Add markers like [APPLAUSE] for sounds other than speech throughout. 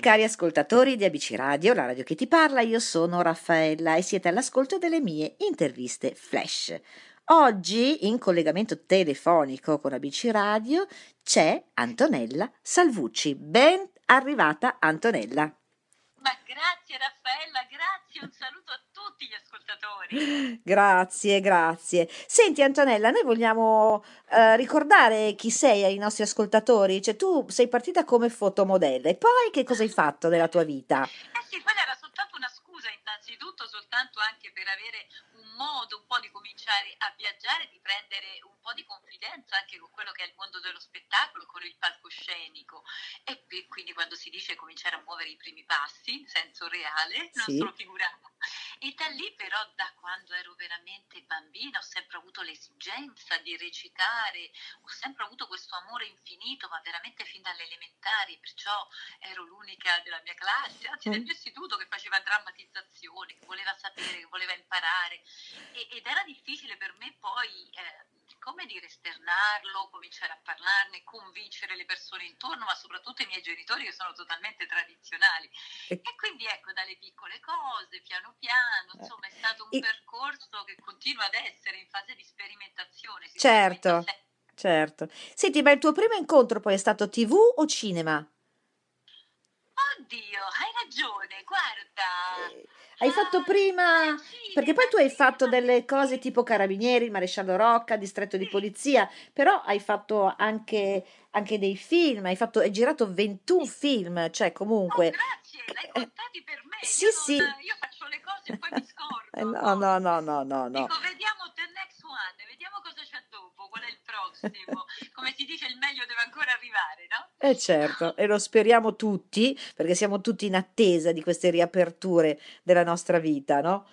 cari ascoltatori di ABC Radio, la radio che ti parla, io sono Raffaella e siete all'ascolto delle mie interviste flash. Oggi in collegamento telefonico con ABC Radio c'è Antonella Salvucci. Ben arrivata Antonella. Ma grazie Raffaella, grazie, un saluto a tutti gli ascoltatori. Grazie, grazie. Senti Antonella, noi vogliamo eh, ricordare chi sei ai nostri ascoltatori, cioè tu sei partita come fotomodella e poi che cosa hai fatto nella tua vita? Eh sì, quella era soltanto una scusa innanzitutto, soltanto anche per avere un modo un po' di cominciare a viaggiare, di prendere un po' di confidenza anche con quello che è il mondo dello spettacolo, con il palcoscenico e quindi quando si dice cominciare a muovere i primi passi in senso reale, non Sì. solo figurato. E da lì però da quando ero veramente bambina ho sempre avuto l'esigenza di recitare, ho sempre avuto questo amore infinito, ma veramente fin dalle elementari, perciò ero l'unica della mia classe, anzi del Mm. mio istituto che faceva drammatizzazione, che voleva sapere, che voleva imparare e- ed era difficile per me poi, eh, come dire, esternarlo, cominciare a parlarne, convincere le persone intorno, ma soprattutto i miei genitori che sono totalmente tradizionali. E- E quindi ecco, dalle piccole cose, piano piano, insomma, è stato un E- percorso che continua ad essere in fase di sperimentazione. Certo. sempre. Certo. Senti, ma il tuo primo incontro poi è stato TV o cinema? Oddio, hai ragione, guarda. Eh, Hai fatto Ah, prima, perché poi tu hai fatto delle cose tipo Carabinieri, Maresciallo Rocca, Distretto di. Polizia, però hai fatto anche, anche dei film, hai fatto, hai girato 21 film, cioè Oh, comunque... grazie, l'hai eh, contati per me. sì, Io, sì. non- io faccio le cose e poi mi scordo. [LAUGHS] Eh, no, no, no, no, no, no. Dico, vediamo the next one, vediamo cosa c'è dopo, qual è il prossimo. [LAUGHS] Come si dice, il meglio deve ancora arrivare, no? Eh certo, e lo speriamo tutti, perché siamo tutti in attesa di queste riaperture della nostra vita, no?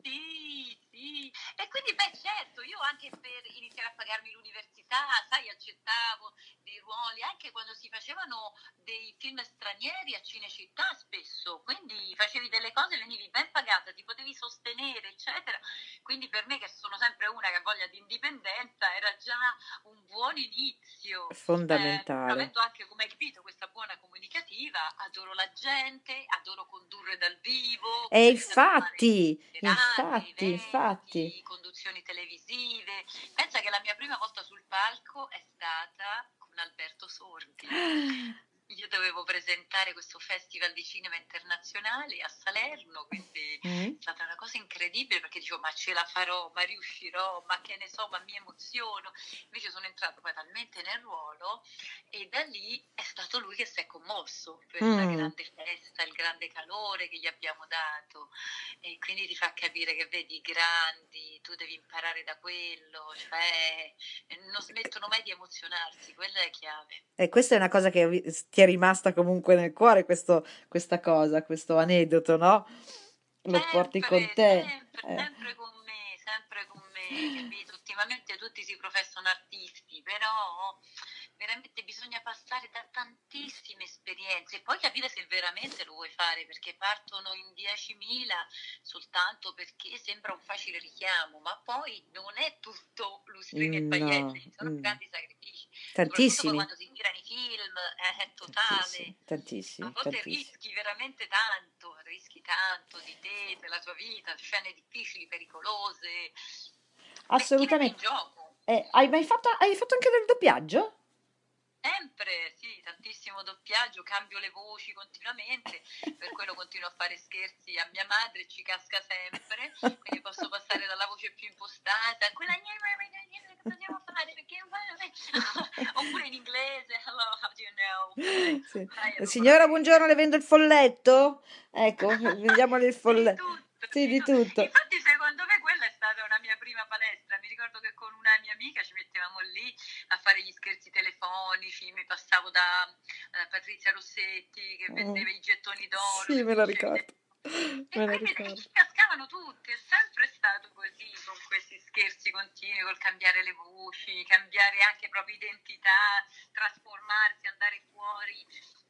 Sì, sì. E quindi, beh, certo, io anche per iniziare a pagarmi l'università, sai, accettavo dei ruoli, anche quando si facevano dei film stranieri a Cinecittà spesso, quindi facevi delle cose, venivi ben pagata, ti potevi sostenere, eccetera. Quindi per me, che sono sempre una che ha voglia di indipendenza, era già un buon inizio. Eh, Fondamentale. avendo anche, come hai capito, questa buona comunicativa, adoro la gente, adoro condurre dal vivo. E infatti, infatti, eventi, infatti. conduzioni televisive. Pensa che la mia prima volta sul palco è stata Alberto Sordi. [GASPS] Io dovevo presentare questo festival di cinema internazionale a Salerno, quindi Mm. è stata una cosa incredibile perché dicevo ma ce la farò, ma riuscirò, ma che ne so, ma mi emoziono. Invece sono entrato poi talmente nel ruolo e da lì è stato lui che si è commosso per la Mm. grande festa, il grande calore che gli abbiamo dato e quindi ti fa capire che vedi i grandi, tu devi imparare da quello, cioè non smettono mai di emozionarsi, quella è chiave. E questa è una cosa che ti è rimasta comunque nel cuore, questo- questa cosa, questo aneddoto, no? Lo porti con Sempre, te. sempre, Eh. sempre con me, sempre con me, capito? Ultimamente tutti si professano artisti, però veramente bisogna passare da tantissime esperienze e poi capire se veramente lo vuoi fare, perché partono in 10.000 soltanto perché sembra un facile richiamo, ma poi non è tutto lustrini e No, pagliette, sono mm. grandi sacrifici, soprattutto Tantissimi, quando si girano i film, è totale. tantissimi, A tantissimi, volte tantissimi. rischi veramente tanto, rischi tanto di te, della tua vita, scene difficili, pericolose. Assolutamente. gioco. Eh, hai mai fatto, hai fatto anche del doppiaggio? Sempre, sì, tantissimo doppiaggio, cambio le voci continuamente, per quello continuo a fare scherzi a mia madre, ci casca sempre, quindi posso passare dalla voce più impostata quella che dobbiamo fare, perché [LAUGHS] oppure in inglese, hello, [LAUGHS] how do you know? Sì. Signora, buongiorno, le vendo il folletto? Ecco, vendiamole il [LAUGHS] Di folletto. tutto, Sì, di tutto. Infatti, secondo me, quella è stata una mia prima palestra. Mi ricordo che con una mia amica ci mettevamo lì a fare gli scherzi telefonici. Mi passavo da eh, Patrizia Rossetti che Mm. vendeva i gettoni d'oro. Sì, me la ricordo. E Me la quindi ricordo. ci cascavano tutti, è sempre stato così, con questi scherzi continui, col cambiare le voci, cambiare anche proprio identità, trasformarsi, andare fuori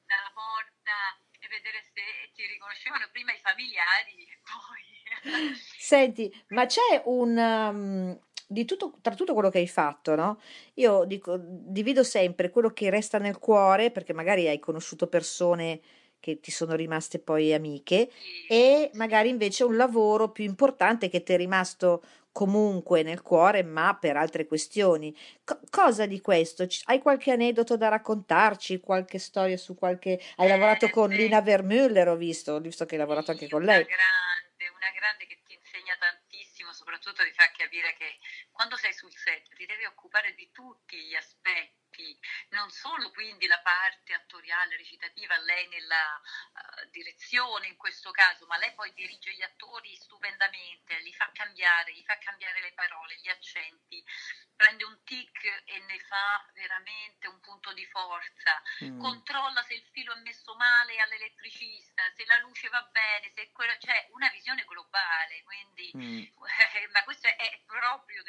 dalla porta e vedere se ti riconoscevano prima i familiari e poi... Senti, ma c'è un... um, di tutto, tra tutto quello che hai fatto, no? Io dico, divido sempre quello che resta nel cuore, perché magari hai conosciuto persone che ti sono rimaste poi amiche, e magari invece un lavoro più importante che ti è rimasto comunque nel cuore, ma per altre questioni. Co- cosa di questo? C- hai qualche aneddoto da raccontarci? Qualche storia su qualche... Hai lavorato Eh, con sì. Lina Vermüller, ho visto, ho visto che hai lavorato anche Sì, con una lei. grande, una grande che ti insegna tantissimo, soprattutto ti fa capire che quando sei sul set ti devi occupare di tutti gli aspetti, non solo quindi la parte attoriale, recitativa, lei nella eh, direzione in questo caso, ma lei poi dirige gli attori stupendamente, li fa cambiare, gli fa cambiare le parole, gli accenti, prende un tic e ne fa veramente un punto di forza Mm, controlla se il filo è messo male all'elettricista, se la luce va bene, se quella, cioè una visione globale, quindi mm. [LAUGHS] ma questo è,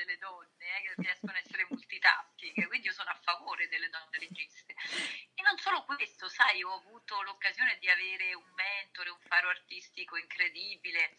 delle donne eh, che riescono a essere multitasking, quindi io sono a favore delle donne registe. E non solo questo, sai, ho avuto l'occasione di avere un mentore, un faro artistico incredibile,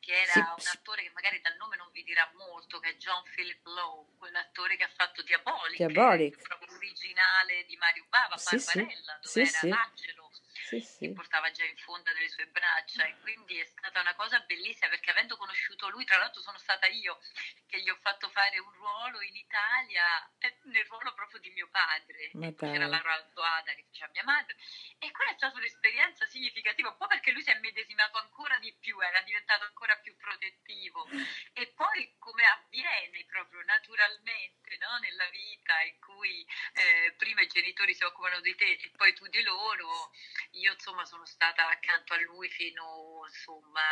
che era Sì, un attore che magari dal nome non vi dirà molto, che è John Philip Lowe, quell'attore che ha fatto Diabolic, Diabolic. proprio l'originale di Mario Bava, Sì, sì, Barbarella, dove sì, era sì, l'angelo sì, che sì. portava già in fonda delle sue braccia e quindi è stata una cosa bellissima perché avendo conosciuto lui, tra l'altro sono stata io che gli ho fatto fare un ruolo in Italia eh, nel ruolo proprio di mio padre, c'era dai. la Altoada che faceva mia madre e quella è stata un'esperienza significativa, un po' perché lui si è medesimato ancora di più, era diventato ancora più protettivo e poi come avviene proprio naturalmente no? nella vita in cui eh, prima i genitori si occupano di te e poi tu di loro, io insomma sono stata accanto a lui fino insomma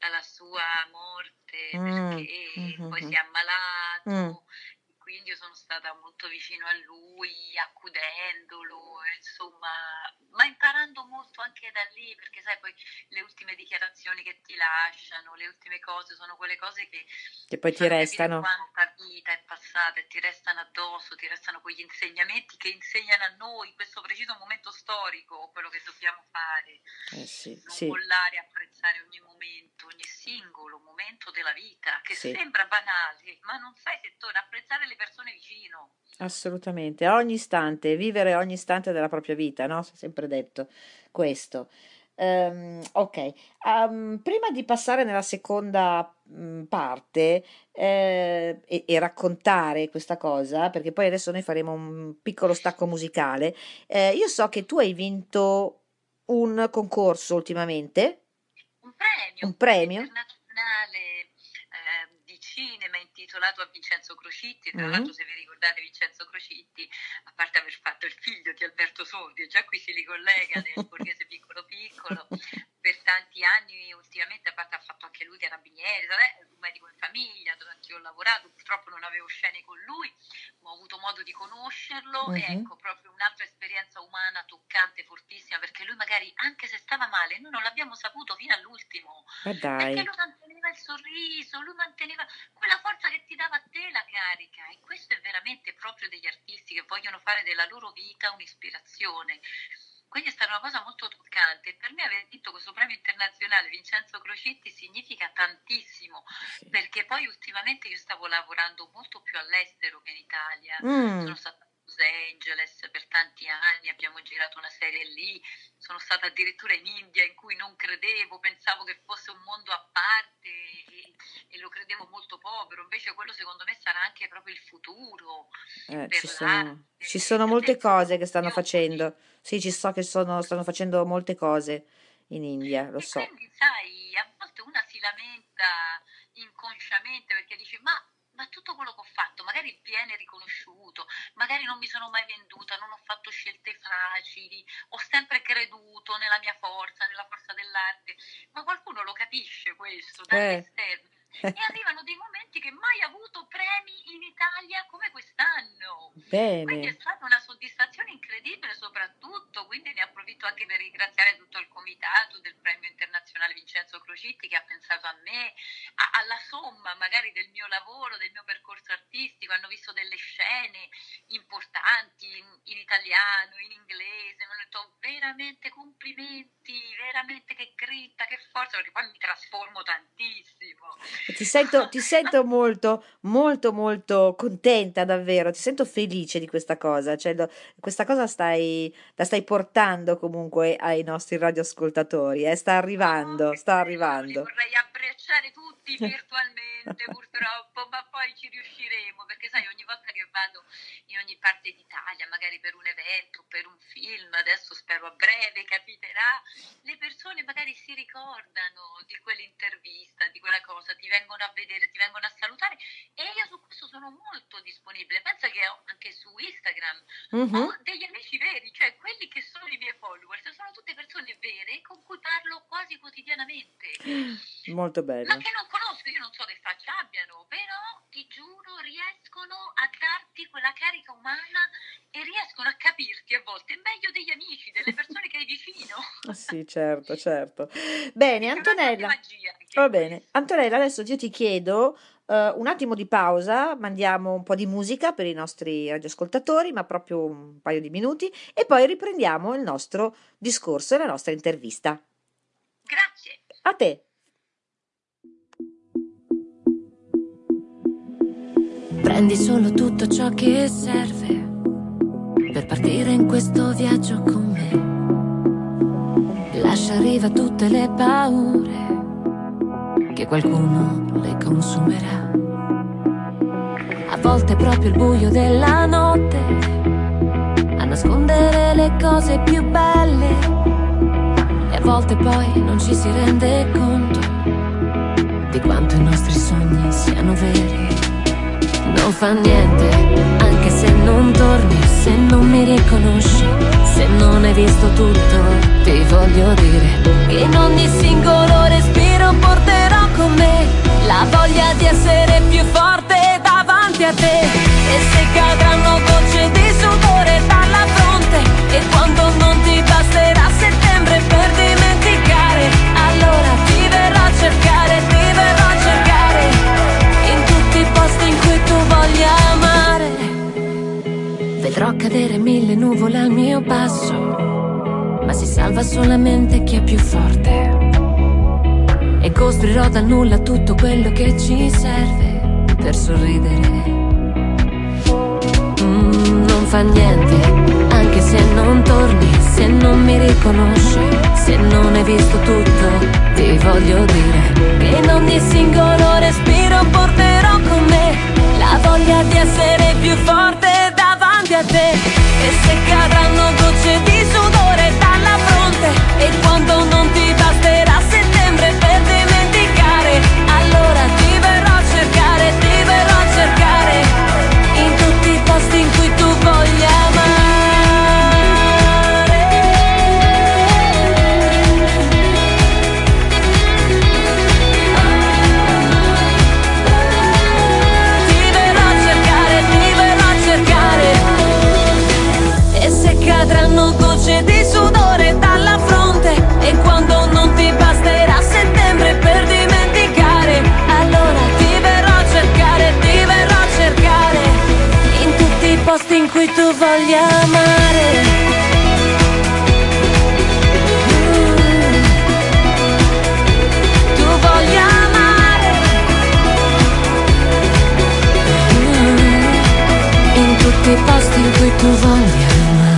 alla sua morte Mm, perché poi mhm, si è mm. Quindi io sono stata molto vicino a lui, accudendolo, insomma, ma imparando molto anche da lì, perché sai poi le ultime dichiarazioni che ti lasciano, le ultime cose sono quelle cose che Che poi ti restano. quanta vita è passata e ti restano addosso, ti restano quegli insegnamenti che insegnano a noi. In questo preciso momento storico quello che dobbiamo fare, Eh sì, non sì, mollare, apprezzare ogni momento, ogni singolo momento della vita, che sì, sembra banale, ma non sai se torna a apprezzare le persone vicino. assolutamente. A ogni istante, vivere ogni istante della propria vita, no? Si è sempre detto questo. Ehm, ok, Ehm, prima di passare nella seconda mm, parte eh, e, e raccontare questa cosa, perché poi adesso noi faremo un piccolo stacco musicale, eh, io so che tu hai vinto un concorso ultimamente, Un premio, un premio internazionale cinema intitolato a Vincenzo Crocitti. Tra Mm, l'altro, se vi ricordate, Vincenzo Crocitti, a parte aver fatto il figlio di Alberto Sordi, e già qui si ricollega nel [LAUGHS] Borghese Piccolo Piccolo, per tanti anni ultimamente, a parte ha fatto anche lui carabinieri, un medico in famiglia, dove anch'io ho lavorato, purtroppo non avevo scene con lui, ma ho avuto modo di conoscerlo e mhm. ecco proprio un'altra esperienza umana toccante, fortissima, perché lui magari anche se stava male, noi non l'abbiamo saputo fino all'ultimo, Ma perché dai, lui manteneva il sorriso, lui manteneva quella forza che ti dava a te la carica e questo è veramente proprio degli artisti che vogliono fare della loro vita un'ispirazione. Quindi è stata una cosa molto toccante. Per me aver vinto questo premio internazionale Vincenzo Crocitti significa tantissimo, sì. perché poi ultimamente io stavo lavorando molto più all'estero che in Italia. Mm, Sono stata Angeles per tanti anni, abbiamo girato una serie lì, sono stata addirittura in India in cui non credevo, pensavo che fosse un mondo a parte e, e lo credevo molto povero, invece quello secondo me sarà anche proprio il futuro eh, ci sono, ci sono molte cose che stanno facendo. Sì, ci so che sono, stanno facendo molte cose in India, lo E so. quindi, sai, a volte una si lamenta inconsciamente perché dice: Ma, ma tutto quello che ho fatto magari viene riconosciuto, magari non mi sono mai venduta, non ho fatto scelte facili, ho sempre creduto nella mia forza, nella forza dell'arte. Ma qualcuno lo capisce questo Eh, dall'esterno. E [LAUGHS] arrivano dei momenti che mai avuto premi in Italia come quest'anno. Quindi è bene. stata una soddisfazione incredibile soprattutto, quindi ne approfitto anche per ringraziare tutto il comitato del premio internazionale Vincenzo Crocitti che ha pensato a me, a- alla somma magari del mio lavoro, del mio percorso artistico, hanno visto delle scene importanti in, in, italiano, in inglese, mi hanno detto veramente complimenti, veramente che grinta, che forza, perché poi mi trasformo tantissimo. Ti sento, ti sento molto, molto, molto contenta davvero, ti sento felice di questa cosa, cioè lo, questa cosa stai, la stai portando comunque ai nostri radioascoltatori, eh? sta arrivando, sta arrivando. Vorrei abbracciare tutti [LAUGHS] virtualmente purtroppo, ma poi ci riusciremo, perché sai ogni volta che vado in ogni parte d'Italia, magari per un evento, per un film, adesso spero a breve capiterà, le persone magari si ricordano di quell'intervista, di quella cosa, ti vengono a vedere, ti vengono a salutare e io su questo sono molto disponibile. Pensa che ho anche su Instagram mm-hmm. ho degli amici veri, cioè quelli che sono i miei followers, sono tutte persone vere con cui parlo quasi quotidianamente. [GASPS] Molto bello. Ma che non conosco, io non so che faccia abbiano, però ti giuro riescono a darti quella carica umana e riescono a capirti a volte meglio degli amici, delle persone che hai vicino. [LAUGHS] sì, certo, certo. Bene, Antonella. Va bene. Antonella, adesso io ti chiedo uh, un attimo di pausa, mandiamo un po' di musica per i nostri radioascoltatori, ma proprio un paio di minuti, e poi riprendiamo il nostro discorso e la nostra intervista. Grazie. A te. Prendi solo tutto ciò che serve per partire in questo viaggio con me. Lascia riva tutte le paure che qualcuno le consumerà. A volte è proprio il buio della notte a nascondere le cose più belle e a volte poi non ci si rende conto di quanto i nostri sogni siano veri. Non fa niente, anche se non torni, se non mi riconosci, se non hai visto tutto, ti voglio dire in ogni singolo respiro porterò con me la voglia di essere più forte davanti a te. E se cadranno gocce di salva solamente chi è più forte. E costruirò dal nulla tutto quello che ci serve per sorridere. Mm, non fa niente, anche se non torni, se non mi riconosci, se non hai visto tutto, ti voglio dire che in ogni singolo respiro porterò con me la voglia di essere più forte davanti a te. E se cadranno gocce di sudore fronte, e quando non ti basterà tutti i posti in cui tu voglia amare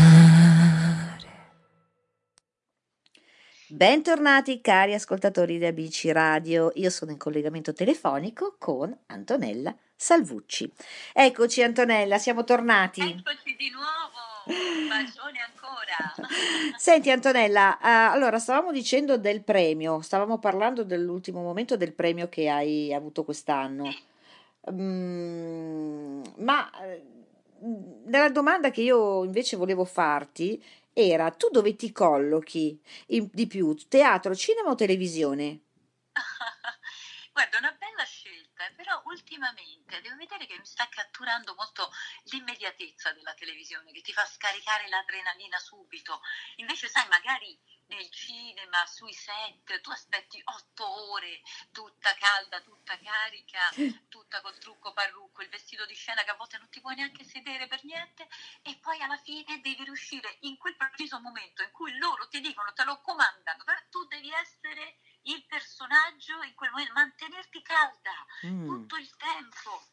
Bentornati cari ascoltatori di ABC Radio, io sono in collegamento telefonico con Antonella Salvucci. Eccoci Antonella, siamo tornati. Eccoci di nuovo, un bacione ancora. [LAUGHS] Senti Antonella, eh, allora stavamo dicendo del premio, stavamo parlando dell'ultimo momento del premio che hai avuto quest'anno. Mm, ma eh, nella domanda che io invece volevo farti era tu dove ti collochi in- di più, teatro, cinema o televisione? [LAUGHS] Guarda, una bella scelta, però ultimamente devo vedere che mi sta catturando molto l'immediatezza della televisione, che ti fa scaricare l'adrenalina subito. Invece, sai, magari nel cinema, sui set, tu aspetti otto ore, tutta calda, tutta carica, tutta col trucco parrucco, il vestito di scena che a volte non ti puoi neanche sedere per niente e poi alla fine devi riuscire in quel preciso momento in cui loro ti dicono, te lo comandano, tu devi essere il personaggio in quel momento, mantenerti calda mm. tutto il tempo.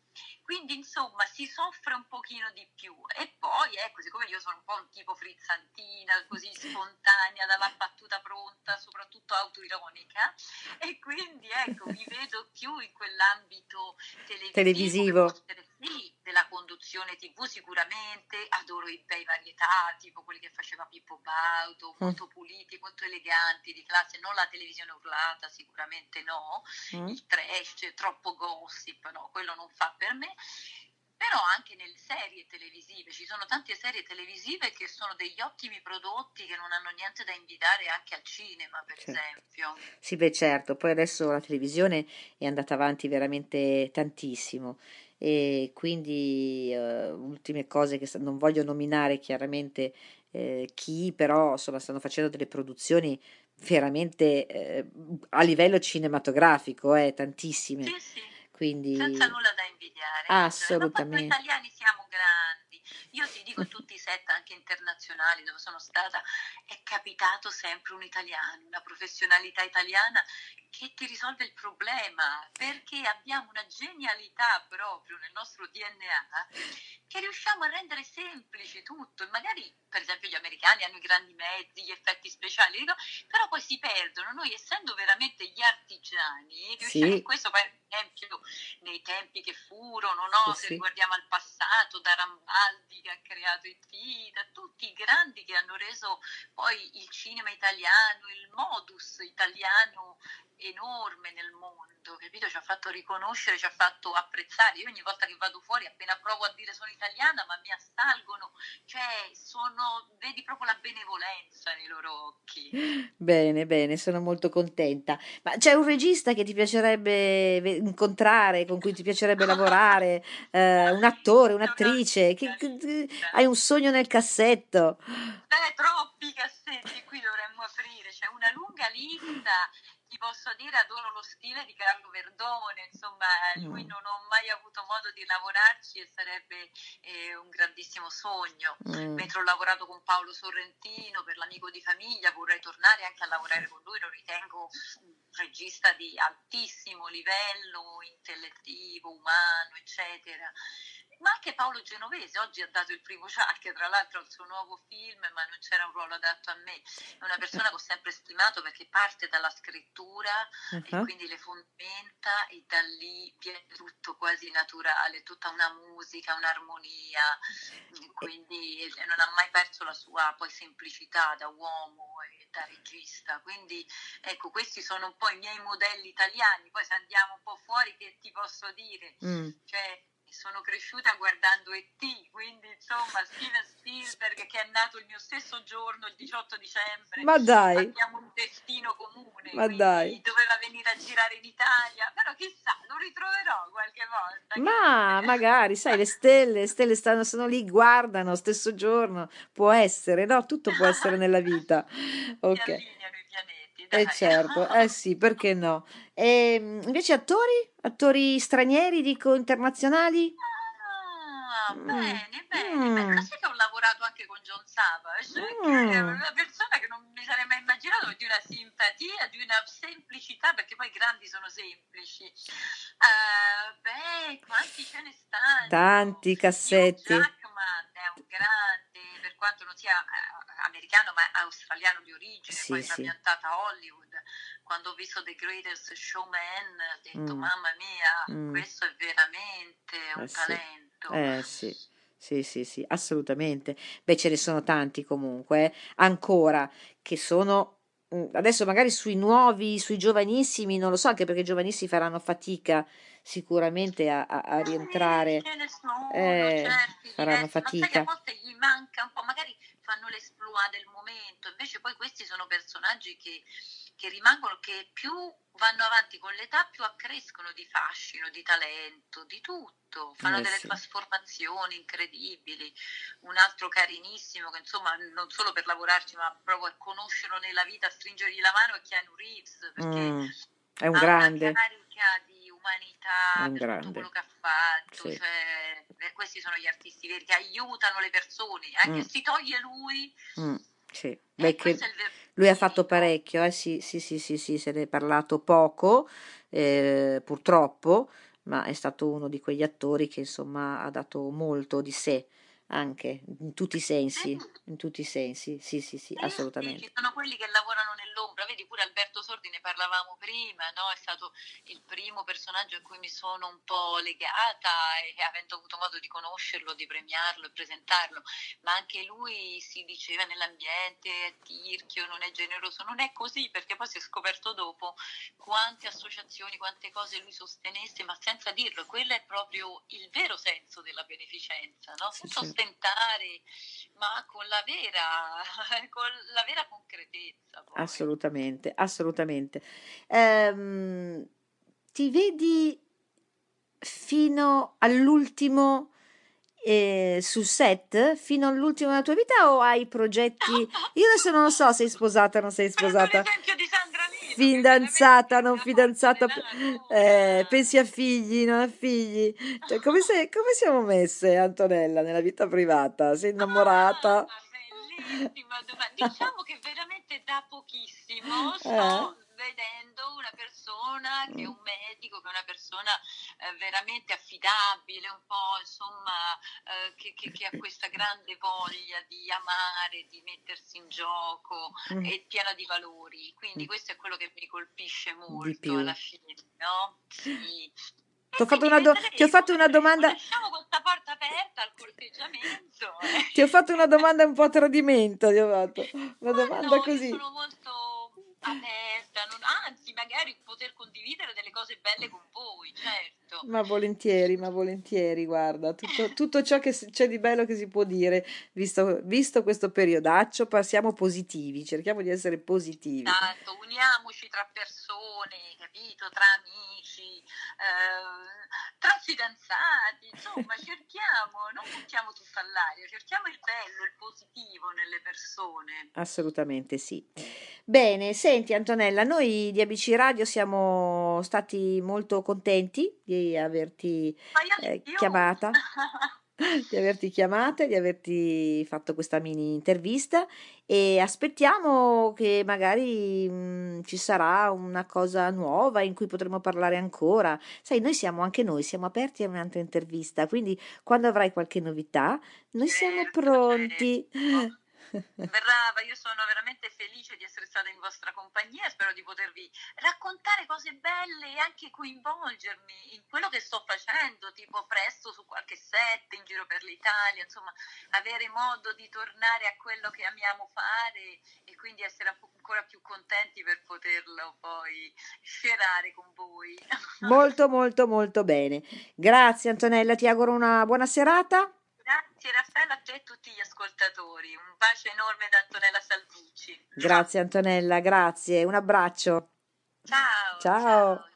Quindi insomma si soffre un pochino di più e poi ecco, siccome io sono un po' un tipo frizzantina, così spontanea, dalla battuta pronta, soprattutto autoironica, e quindi ecco, mi vedo più in quell'ambito televisivo. televisivo. Sì, della conduzione tv sicuramente, adoro i bei varietà, tipo quelli che faceva Pippo Baudo, mm. molto puliti, molto eleganti, di classe, non la televisione urlata, sicuramente no, mm. il trash, troppo gossip, no, quello non fa per me però anche nelle serie televisive, ci sono tante serie televisive che sono degli ottimi prodotti che non hanno niente da invidiare anche al cinema, per certo. esempio. Sì, beh certo, poi adesso la televisione è andata avanti veramente tantissimo e quindi uh, ultime cose che non voglio nominare chiaramente eh, chi, però insomma stanno facendo delle produzioni veramente eh, a livello cinematografico, eh, tantissime. Sì, sì. Quindi... Senza nulla da invidiare. Assolutamente. Noi italiani siamo grandi. Io ti dico, in tutti i set anche internazionali dove sono stata, è capitato sempre un italiano, una professionalità italiana che ti risolve il problema, perché abbiamo una genialità proprio nel nostro DNA che riusciamo a rendere semplice tutto. E magari, per esempio, gli americani hanno i grandi mezzi, gli effetti speciali, però poi si perdono. Noi, essendo veramente gli artigiani, riusciamo sì. questo per esempio nei tempi che furono, no? Sì, se sì. guardiamo al passato, da Rambaldi che ha creato i Tita, tutti i grandi che hanno reso poi il cinema italiano, il modus italiano enorme nel mondo, capito? Ci ha fatto riconoscere, ci ha fatto apprezzare. Io ogni volta che vado fuori, appena provo a dire sono italiana, ma mi assalgono, cioè sono, vedi proprio la benevolenza nei loro occhi. Bene, bene, sono molto contenta. Ma c'è un regista che ti piacerebbe incontrare, con cui ti piacerebbe [LAUGHS] lavorare, eh, un attore, un'attrice, che, che, hai un sogno nel cassetto? Eh, troppi cassetti qui dovremmo aprire, c'è una lunga lista ti posso dire adoro lo stile di Carlo Verdone, insomma lui mm. non ho mai avuto modo di lavorarci e sarebbe eh, un grandissimo sogno. Mm. Mentre ho lavorato con Paolo Sorrentino per l'amico di famiglia, vorrei tornare anche a lavorare con lui, lo ritengo un regista di altissimo livello intellettivo, umano, eccetera ma anche Paolo Genovese oggi ha dato il primo check, tra l'altro al suo nuovo film, ma non c'era un ruolo adatto a me. È una persona che ho sempre stimato perché parte dalla scrittura uh-huh. e quindi le fondamenta e da lì viene tutto quasi naturale, tutta una musica, un'armonia, quindi non ha mai perso la sua poi semplicità da uomo e da regista. Quindi ecco, questi sono un po' i miei modelli italiani, poi se andiamo un po' fuori che ti posso dire? Mm. Cioè, sono cresciuta guardando E.T., quindi insomma Steven Spielberg che è nato il mio stesso giorno, il 18 dicembre. Ma dai! Abbiamo un destino comune, Ma dai! doveva venire a girare in Italia, però chissà, lo ritroverò qualche volta. Ma magari, sai, le stelle, le stelle stanno, sono lì, guardano, stesso giorno, può essere, no? Tutto può essere nella vita. [LAUGHS] Ok. Eh certo, eh sì, perché no? E ehm, invece attori? Attori stranieri, dico internazionali? Ah, mm. bene, bene. Mm. Beh, che ho lavorato anche con John Savage, mm. che è una persona che non mi sarei mai immaginato di una simpatia, di una semplicità, perché poi i grandi sono semplici. Uh, beh, quanti ce ne stanno? Tanti cassetti. Hugh Jackman è un grande, per quanto non sia eh, americano, ma australiano di origine, sì, poi sì. trapiantata a Hollywood quando ho visto The Greatest Showman ho detto mm. mamma mia, mm. questo è veramente un eh talento. Sì. Eh sì. Sì, sì, sì, assolutamente. Beh, ce ne sono tanti comunque, eh. ancora, che sono mm, adesso magari sui nuovi, sui giovanissimi, non lo so, anche perché i giovanissimi faranno fatica sicuramente a, a, a rientrare. Ce ne sono, eh, certi, faranno fatica. A volte gli manca un po', magari fanno l'esploit del momento, invece poi questi sono personaggi che che rimangono, che più vanno avanti con l'età, più accrescono di fascino, di talento, di tutto, fanno Eh delle sì. trasformazioni incredibibili. Un altro carinissimo che insomma non solo per lavorarci, ma proprio a conoscerlo nella vita, a stringergli la mano è Keanu Reeves, perché Mm, è un grande, una carica di è umanità un per tutto quello che ha fatto, Sì. cioè, eh, questi sono gli artisti veri che aiutano le persone, anche Mm, se si toglie lui, mm, sì. e Beh, lui ha fatto parecchio, eh? Sì, sì, sì, sì, sì, se ne è parlato poco, eh, purtroppo, ma è stato uno di quegli attori che insomma ha dato molto di sé, anche in tutti i Sì, sensi, in tutti i sensi, sì, sì, sì, sì, sì, assolutamente. ci sono quelli che lavorano nell'ombra, vedi pure Alberto Sordi, ne parlavamo prima, no? È stato il primo personaggio a cui mi sono un po' legata e avendo avuto modo di conoscerlo, di premiarlo e presentarlo, ma anche lui si diceva nell'ambiente è tirchio, non è generoso, non è così perché poi si è scoperto dopo quante associazioni, quante cose lui sostenesse, ma senza dirlo, quello è proprio il vero senso della beneficenza, no? Sì, Senza certo. Ostentare, ma con la vera, [LAUGHS] con la vera concretezza poi. Assolutamente, assolutamente. Ehm, ti vedi fino all'ultimo eh, sul set, fino all'ultimo della tua vita o hai progetti? [LAUGHS] Io adesso non lo so se sei sposata o non sei Prendo sposata, l'esempio di fidanzata, non fidanzata, eh, pensi a figli, non a figli? Cioè, come, sei- come siamo messe, Antonella, nella vita privata? Sei Ah, innamorata? bellissima domanda. Diciamo che veramente da pochissimo Eh? Vedendo una persona che è Mm. un medico, che è una persona eh, veramente affidabile, un po' insomma eh, che, che- che ha questa grande voglia di amare, di mettersi in gioco Mm, e piena di valori. Quindi mm, questo è quello che mi colpisce molto alla fine, no? Sì. Ti ho E fatto una, do- ti ho fatto una domanda, Lasciamo questa porta aperta al corteggiamento. eh. ti ho fatto una domanda un po' a tradimento, ti ho fatto [LAUGHS] una Ma domanda no, così. sono molto aperta, non- anzi, magari poter condividere delle cose belle con voi, certo. Ma volentieri, ma volentieri, guarda, tutto, tutto ciò che c'è di bello che si può dire, visto, visto questo periodaccio, passiamo positivi, cerchiamo di essere positivi. Esatto, uniamoci tra persone, capito? Tra amici, eh, tra fidanzati, insomma, cerchiamo, non buttiamo tutto all'aria, cerchiamo il bello, il positivo nelle persone. Assolutamente sì. Bene, senti Antonella, noi di ABC Radio siamo stati molto contenti di averti eh, chiamata, [LAUGHS] di averti chiamata, di averti fatto questa mini intervista e aspettiamo che magari mm, ci sarà una cosa nuova in cui potremo parlare ancora. Sai, noi siamo anche noi, siamo aperti a un'altra intervista, quindi quando avrai qualche novità, noi siamo Certo, pronti. [LAUGHS] Brava, io sono veramente felice di essere stata in vostra compagnia, spero di potervi raccontare cose belle e anche coinvolgermi in quello che sto facendo, tipo presto su qualche set in giro per l'Italia, insomma, avere modo di tornare a quello che amiamo fare e quindi essere ancora più contenti per poterlo poi scerare con voi. [LAUGHS] Molto, molto, molto bene. Grazie Antonella, ti auguro una buona serata. Grazie Raffaella a te e a tutti gli ascoltatori, un bacio enorme da Antonella Salvucci. Grazie Antonella, grazie. Un abbraccio. Ciao. ciao, ciao.